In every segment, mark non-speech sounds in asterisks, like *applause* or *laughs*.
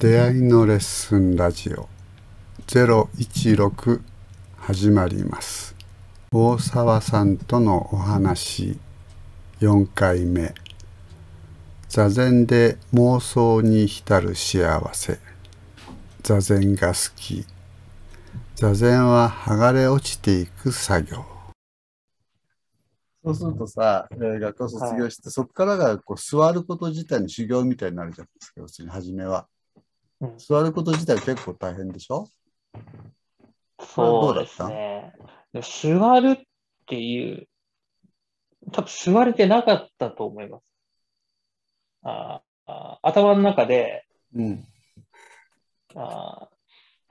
出会いのレッスンラジオ。016始まります。大沢さんとのお話。4回目。座禅で妄想に浸る幸せ。座禅が好き。座禅は剥がれ落ちていく作業。そうするとさ、えー学校卒業して、そこからがこう座ること自体の修行みたいになるじゃないですか、要するに初めは。うん座ること自体結構大変でしょ？そうですね。で座るっていう、多分座れてなかったと思います。あ頭の中で、うん。あー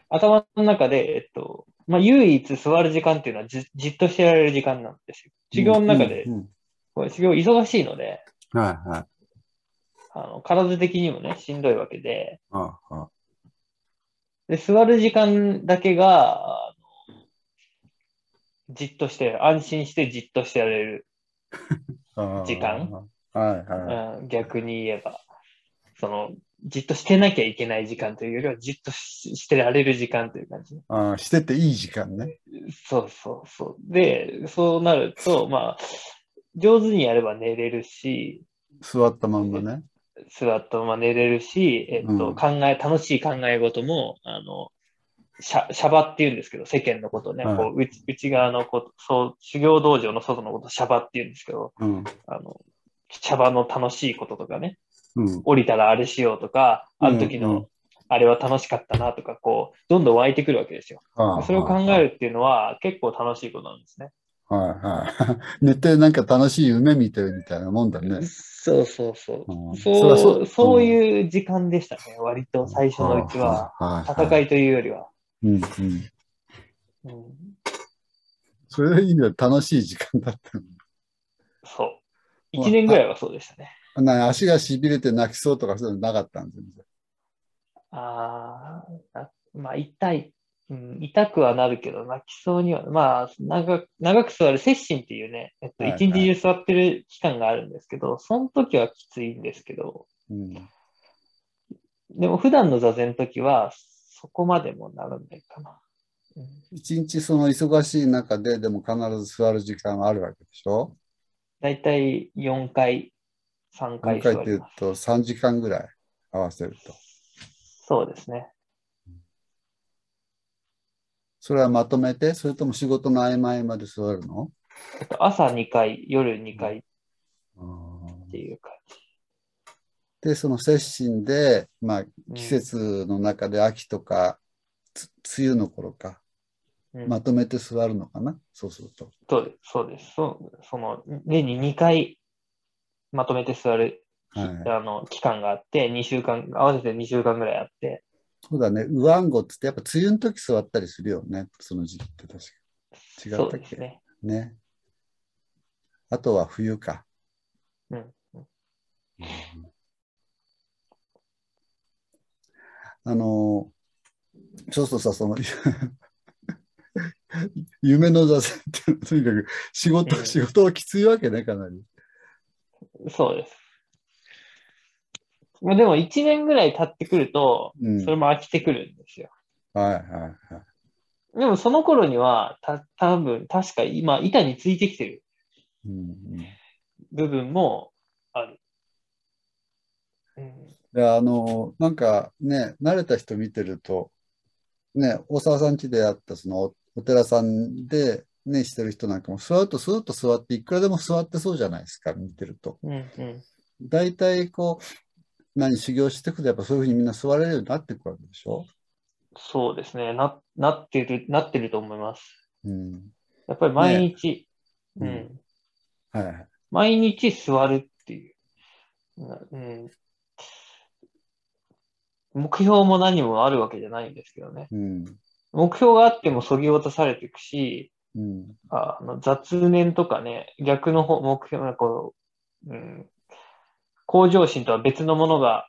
頭の中で、えっと、まあ、唯一座る時間っていうのはじじっとしてられる時間なんですよ。修行の中で、うんうんこれ修行忙しいので、はいはい。あの体的にもね、しんどいわけで、ああで、座る時間だけが、あのじっとして、安心してじっとしてられる *laughs* 時間はいはうん逆に言えば、その、じっとしてなきゃいけない時間というよりは、じっとししてられる時間という感じ。い。ああしてていい時間ね。そうそうそう。で、そうなると、まあ、上手にやれば寝れるし、座ったまんまね。座ったまま寝れるし、えっと、うん考え、楽しい考え事も、あの、シャシャバって言うんですけど、世間のことね、はいこう内内側のこと、そう、修行道場の外のこと、シャバって言うんですけど、うん。あの、シャバの楽しいこととかね、うん。降りたらあれしようとか、あの時のあれは楽しかったなとか、こう、どんどん湧いてくるわけですよ。それを考えるっていうのは結構楽しいことなんですね。はいはい。*laughs* 寝てなんか楽しい夢見てるみたいなもんだね。そうそうそう。うんそうそそうりゃいう時間でしたね。割と最初のうちは。はい戦いというよりは。うんうん。うん、それいいね。楽しい時間だったの。そう。一年ぐらいはそうでしたね。な足がしびれて泣きそうとかそういうのなかったんですよ。ああ、まあ痛い、うん、痛くはなるけど、泣きそうには、まあ長く、長く座る接心っていうね、えっと、一日中座ってる期間があるんですけど、その時はきついんですけど、うん。でも普段の座禅の時は、そこまでもならないかな。うん一日その忙しい中ででも必ず座る時間はあるわけでしょ？だいたい4回、3回何回っていう座ります。と3時間ぐらい合わせると。そうですね。それはまとめてそれとも仕事の合間合間で座るの？えっと朝2回、夜2回っていう感で、その接心で、まあ、じ。季節の中で秋とか、つ梅雨の頃か、うん、まとめて座るのかな、そうすると。そうです。そうです。そその、年に2回まとめて座る、はいあの期間があって、2週間、合わせて2週間ぐらいあって、そうだね、ウアンゴっつって、やっぱ梅雨の時座ったりするよね、その時期って確か。違ったっけ？ね。ね。あとは冬か。うん。あの、そうするとさ、その、*laughs* 夢の座禅ってとにかく仕事、うん仕事はきついわけね、かなり。そうです。まあでも1年ぐらい経ってくると、うん。それも飽きてくるんですよ。はいはいはい。でもその頃には、た、多分確か今、板についてきてるうんうん部分もある。うん、で、あの、なんかね、慣れた人見てると、ね、大沢さん家であったそのおお寺さんでね、してる人なんかも座るとスーッと座って、いくらでも座ってそうじゃないですか、見てると。うん、うん。大体こう、何、修行していくと、やっぱそういうふうにみんな座れるようになっていくわけでしょ？そうですね。な、なってる、なってると思います。うん。やっぱり毎日、ねうん。はいはい。毎日座るっていう。なうん。目標も何もあるわけじゃないんですけどね。うん。目標があってもそぎ落とされていくし、うん。ああの雑念とかね、逆の方目標がこう、うん、向上心とは別のものが、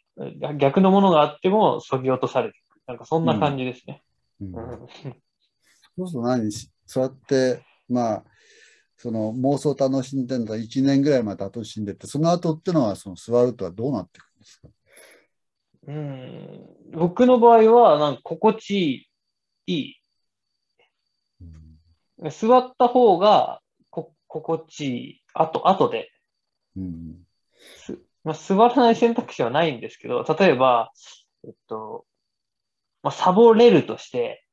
逆のものがあってもそぎ落とされていく。なんかそんな感じですね。うんうんそうすると何しそうやって、まあ、その妄想を楽しんでるのは1年ぐらいまで楽しんでて、その後ってのはその座るとはどうなっていくんですか？うん僕の場合は、なんか心地いい。うん座った方がこ心地いい。あと、後で。うんまあ、座らない選択肢はないんですけど、例えば、えっと、まあ、サボれるとして、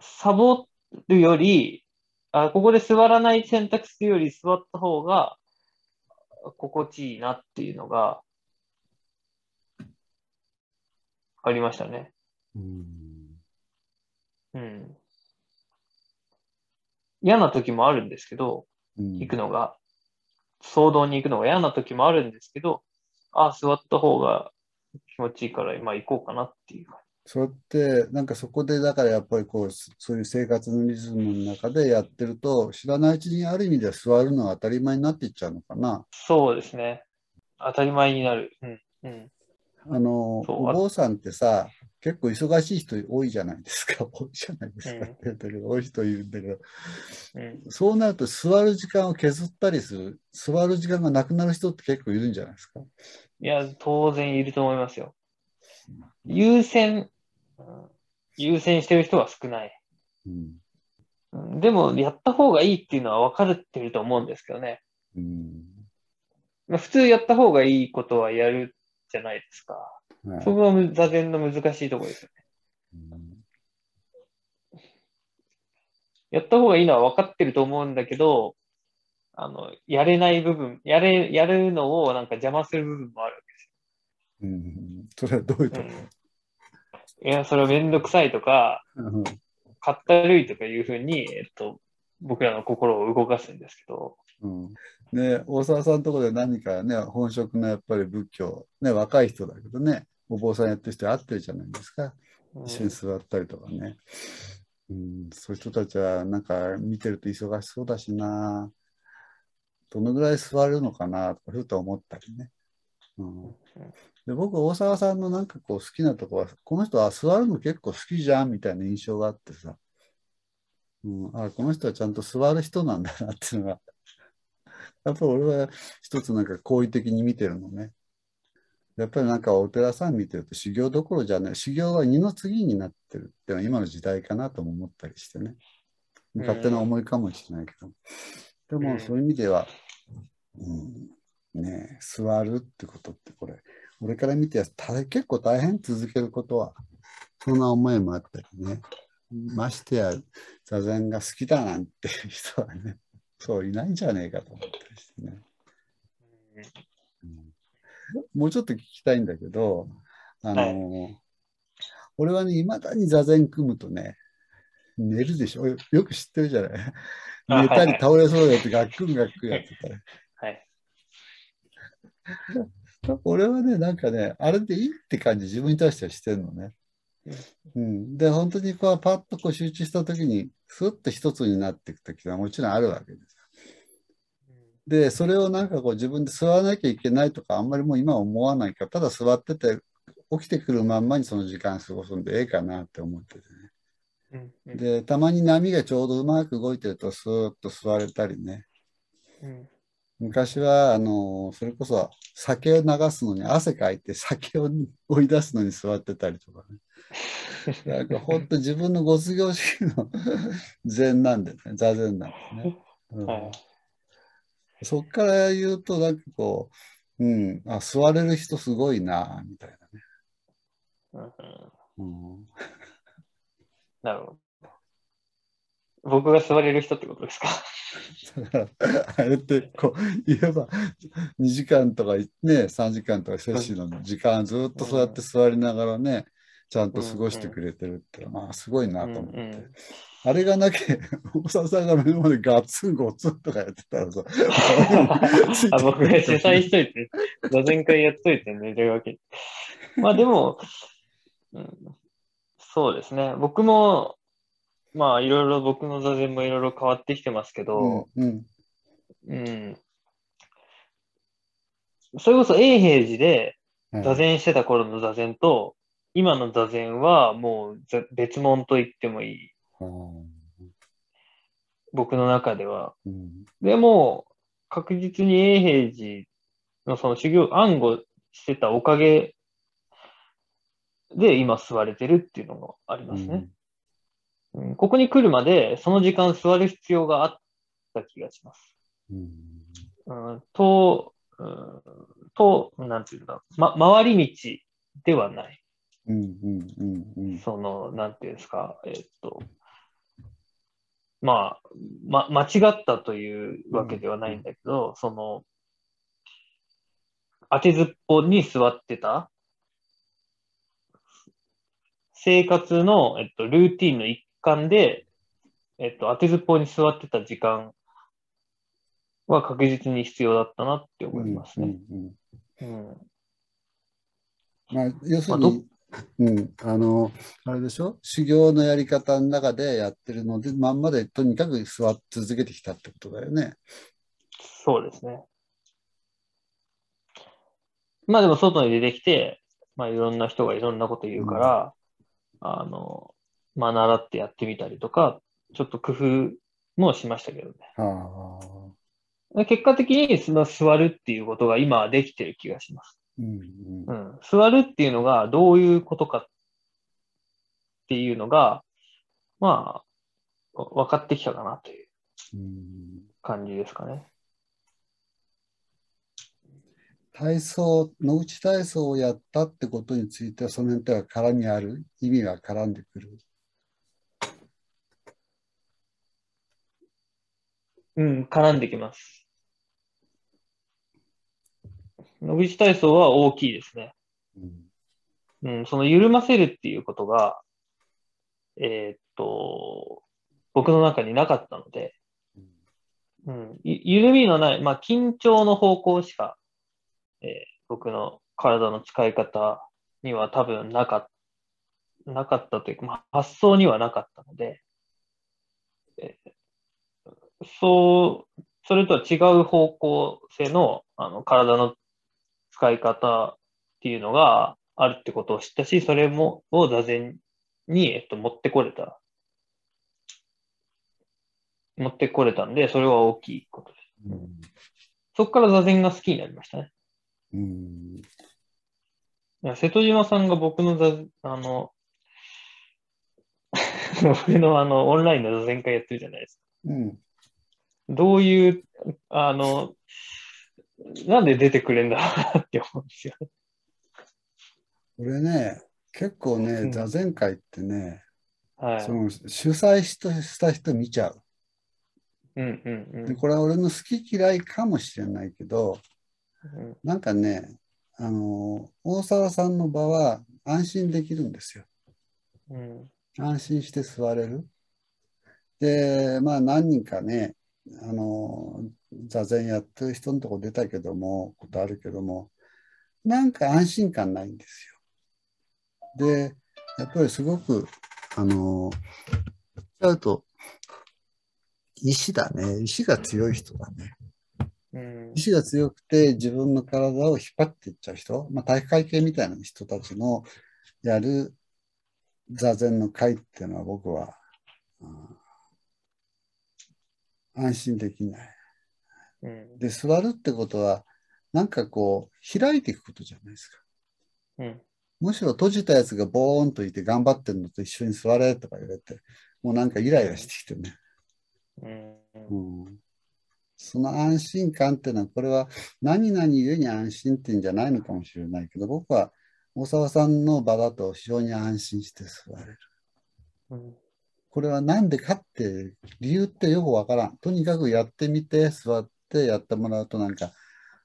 サボるより、あ、ここで座らない選択肢より座った方が心地いいなっていうのがありましたね。うんうん。嫌な時もあるんですけど、うん行くのが、騒動に行くのが嫌な時もあるんですけど、ああ、座った方が気持ちいいから、まあ行こうかなっていう感それって、なんかそこで、だからやっぱりこう、そういう生活のリズムの中でやってると、知らないうちにある意味では座るのが当たり前になっていっちゃうのかな。そうですね。当たり前になる。うん。うん。あの、お坊さんってさ、結構忙しい人多いじゃないですか。*laughs* 多いじゃないですかうんって言ったけど、多い人いるんだけど、うん。そうなると座る時間を削ったりする、座る時間がなくなる人って結構いるんじゃないですか。いや、当然いると思いますよ。優先、うん優先してる人は少ない。うん。うんでも、やった方がいいっていうのは分かってると思うんですけどね。うん。まあ普通やった方がいいことはやるじゃないですか。はいそこがむ座禅の難しいところですよね。うんやった方がいいのは分かってると思うんだけど、あの、やれない部分、やれ、やるのをなんか邪魔する部分もあるわうん。それはどういうとこ？けですよ。うん。いや、それはめんどくさいとか、うんかったるいとかいうふうに、えっと、僕らの心を動かすんですけど、うんね、大沢さんのところで何かね、本職のやっぱり仏教、ね、若い人だけどね、お坊さんやってる人会ってるじゃないですか。うん一緒に座ったりとかね。うん、そういう人たちはなんか見てると忙しそうだしな。どのぐらい座るのかなとかふと思ったりね。うん、で僕、大沢さんのなんかこう好きなとこは、この人は座るの結構好きじゃんみたいな印象があってさ。うん、あこの人はちゃんと座る人なんだなっていうのが、やっぱり俺は一つなんか好意的に見てるのね。やっぱりなんかお寺さん見てると修行どころじゃない、修行は二の次になってるっていうのは今の時代かなとも思ったりしてね。うん勝手な思いかもしれないけど。でもうんそういう意味では、うん、ねえ座るってことってこれ、俺から見て結構大変続けることは、そんな思いもあったりね。ましてや座禅が好きだなんていう人はね、そういないんじゃねえかと思ったりしてね。うんもうちょっと聞きたいんだけど、あの、俺はね、いまだに座禅組むとね、寝るでしょよよく知ってるじゃないあ寝たりはいはい倒れそうやってガックンガックンやってたら。はい。俺はね、なんかね、あれでいいって感じ、自分に対してはしてるのね。うん、で、本当にこう、パッとこう集中したときに、スッと一つになっていくときはもちろんあるわけです。で、それをなんかこう自分で座らなきゃいけないとか、あんまりもう今は思わないから、ただ座ってて、起きてくるまんまにその時間過ごすんでええかなって思っててね。うんうんで、たまに波がちょうどうまく動いてると、スーッと座れたりね。うん昔は、あの、それこそ酒を流すのに汗かいて酒を追い出すのに座ってたりとかね。なんか本当自分のご卒業式の *laughs* 禅なんでね、座禅なんですね。うんはいそっから言うと、なんかこう、うん、あ、座れる人すごいな、みたいなね。うん *laughs* なるほど。僕が座れる人ってことですか？だから、あれって、こう、言えば、2時間とかね、3時間とか、摂取の時間ずっとそうやって座りながらね、ちゃんと過ごしてくれてるって、まあ、すごいなと思って。うんうんあれがなきゃ、*laughs* 大沢さんが目の前でガツンゴツンとかやってたらさ、*laughs* あ僕が主催しといて、座禅会やっといて寝るわけ。まあでも、うん、そうですね。僕も、まあいろいろ僕の座禅もいろいろ変わってきてますけうんど、うんうん。それこそ永平寺ではい座禅してた頃の座禅と、今の座禅はもうぜ別物と言ってもいい。僕の中では。うん。でも、確実に永平寺のその修行、暗号してたおかげで今座れてるっていうのがありますね。うん、ここに来るまでその時間座る必要があった気がします。うん。うん、と、うん、と、なんていうんだ、ま、回り道ではない。うんうんうんうん。その、なんていうんですか、えっと、まあ、ま、間違ったというわけではないんだけど、その、当てずっぽに座ってた、生活の、えっと、ルーティンの一環で、えっと、当てずっぽに座ってた時間は確実に必要だったなって思いますね。うんうんうん。まあ、要するまあに、うん、あの、あれでしょ？修行のやり方の中でやってるので、まんまでとにかく座っ続けてきたってことだよね。そうですね。まあでも外に出てきて、まあいろんな人がいろんなこと言うから、あの、まあ習ってやってみたりとか、ちょっと工夫もしましたけどね。はあ。で結果的にその座るっていうことが今はできてる気がします。うんう、ん。座るっていうのがどういうことかっていうのが、まあ、わ分かってきたかなといううん。感じですかね。体操、野内体操をやったってことについては、その辺とは絡みある、意味が絡んでくる？うん、絡んできます。野口体操は大きいですね。うんうん、その緩ませるっていうことが、えーっと、僕の中になかったので、うん、ゆ緩みのない、まあ、緊張の方向しか、えー僕の体の使い方には多分なかった、なかったというか、まあ、発想にはなかったので、えーそう、それとは違う方向性のあの体の使い方っていうのがあるってことを知ったし、それも、を座禅に、えっと、持ってこれた。持ってこれたんで、それは大きいことです。うんそこから座禅が好きになりましたね。うん瀬戸島さんが僕の座、あの、*laughs* 僕のあの、オンラインの座禅会やってるじゃないですか。うんどういう、あの、なんで出てくれんだろうなって思うんですよ。これね、結構ね、うん座禅会ってね、はい。その主催した人見ちゃう。うんうんうんで、これは俺の好き嫌いかもしれないけど、うん。なんかね、あの、大沢さんの場は安心できるんですよ。うん。安心して座れる。で、まあ何人かね、あの、座禅やってる人のとこ出たけども、ことあるけども、なんか安心感ないんですよ。で、やっぱりすごく、あの、ちゃうと、石だね。石が強い人だね。うん意志が強くて自分の体を引っ張っていっちゃう人、まあ、体育会系みたいな人たちのやる座禅の会っていうのは僕は、うん安心できない。うん。で、座るってことは、なんかこう、開いていくことじゃないですか。うん。むしろ閉じたやつがボーンといて頑張ってるのと一緒に座れとか言われて、もうなんかイライラしてきてね。うん。うんその安心感っていうのは、これは何々ゆえに安心っていうんじゃないのかもしれないけど、僕は大沢さんの場だと非常に安心して座れる。うん。これは何でかって理由ってよくわからん。とにかくやってみて、座ってやってもらうとなんか、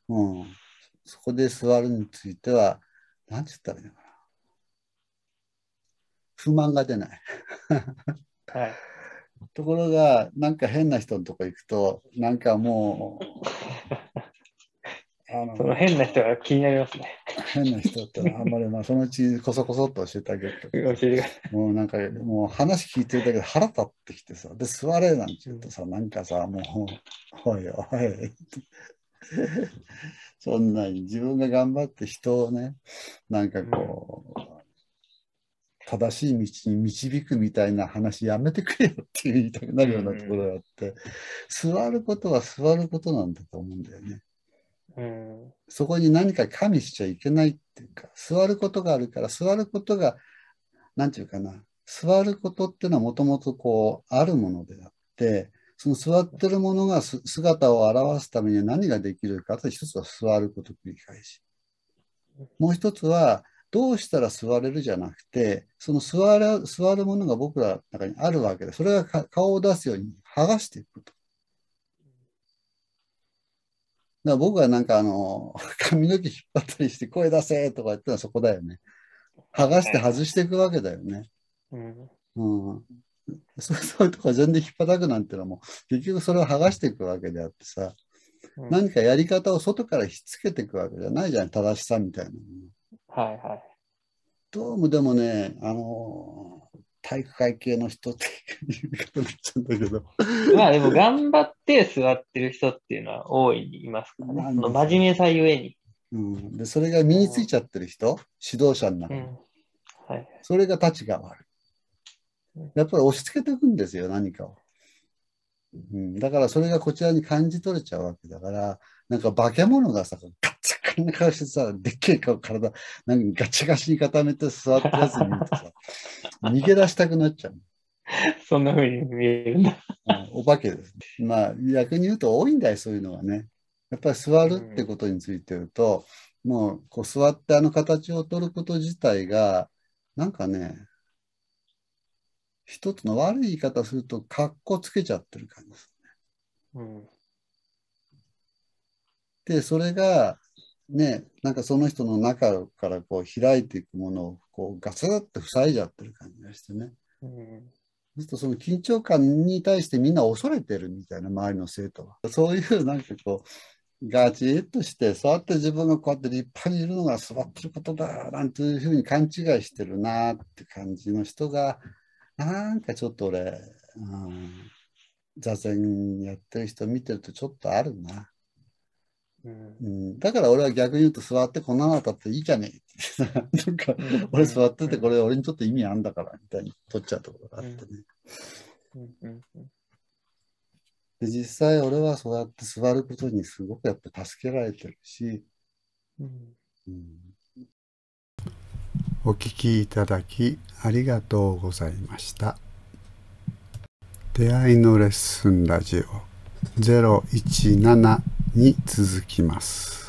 うん、そこで座るについては、何て言ったらいいのかな。不満が出ない。はい。ところが、なんか変な人のとこ行くと、なんかもう、あのその変な人が気になりますね。変な人ってのはあんまり、まあ、*laughs* そのうちこそこそっと教えてあげるけど、教えてください。もうなんか、もう話聞いてるだけで腹立ってきてさ、で、座れなんて言うとさ、なんかさ、もう、おいおい、そんなに自分が頑張って人をね、なんかこう、正しい道に導くみたいな話やめてくれよって言いたくなるようなところがあって、座ることは座ることなんだと思うんだよね。そこに何か加味しちゃいけないっていうか、座ることがあるから、座ることが、なんていうかな、座ることっていうのはもともとこう、あるものであって、その座ってるものが姿を表すためには何ができるかって一つは座ること繰り返し。もう一つは、どうしたら座れるじゃなくて、その座る、座るものが僕らの中にあるわけで、それが顔を出すように剥がしていくと。だから僕はなんかあの、*laughs* 髪の毛引っ張ったりして声出せとか言ったらそこだよね。剥がして外していくわけだよね。うん。うん。そう *laughs* そういうとこは全然引っ張くなんてのはもう結局それを剥がしていくわけであってさ、うん何かやり方を外からひっつけていくわけじゃないじゃん、正しさみたいな。はいはい。どうもでもね、あの、体育会系の人っていう言い方になっちゃうんだけど、*laughs* まあでも頑張って座ってる人っていうのは大いにいますからね。真面目さゆえに。うん、でそれが身についちゃってる人、指導者の中に、うん。はい。それが立ちが悪い。やっぱり押し付けていくんですよ、何かを。うん、だからそれがこちらに感じ取れちゃうわけだから、なんか化け物がさ、ガッチャカな顔してさ、でっけえ顔、体、なんかガチガチに固めて座ってるやつ見るとさ、*laughs* 逃げ出したくなっちゃう。そんな風に見えるんだ。うんお化けです。まあ逆に言うと多いんだよ、そういうのはね。やっぱり座るってことについて言うと、もうこう座ってあの形を取ること自体が、なんかね、一つの悪い言い方すると、かっこつけちゃってる感じです。うん。で、それが、ね、なんかその人の中からこう開いていくものをこうガツッと塞いじゃってる感じがしてね。うん。そうするとその緊張感に対してみんな恐れてるみたいな周りの生徒は。そういうなんかこう、ガチッとして、座って自分がこうやって立派にいるのが座ってることだ、なんていうふうに勘違いしてるなって感じの人が、なんかちょっと俺、うん、座禅やってる人見てるとちょっとあるな。うん。うん、だから俺は逆に言うと座ってこんなの当たっていいじゃねえ。って。なんか俺座っててこれ俺にとって意味あんだからみたいに取っちゃうところがあってね。うん。うん。うん。で実際俺はそうやって座ることにすごくやっぱ助けられてるし、うん。うん、お聞きいただきありがとうございました。出会いのレッスンラジオ017に続きます。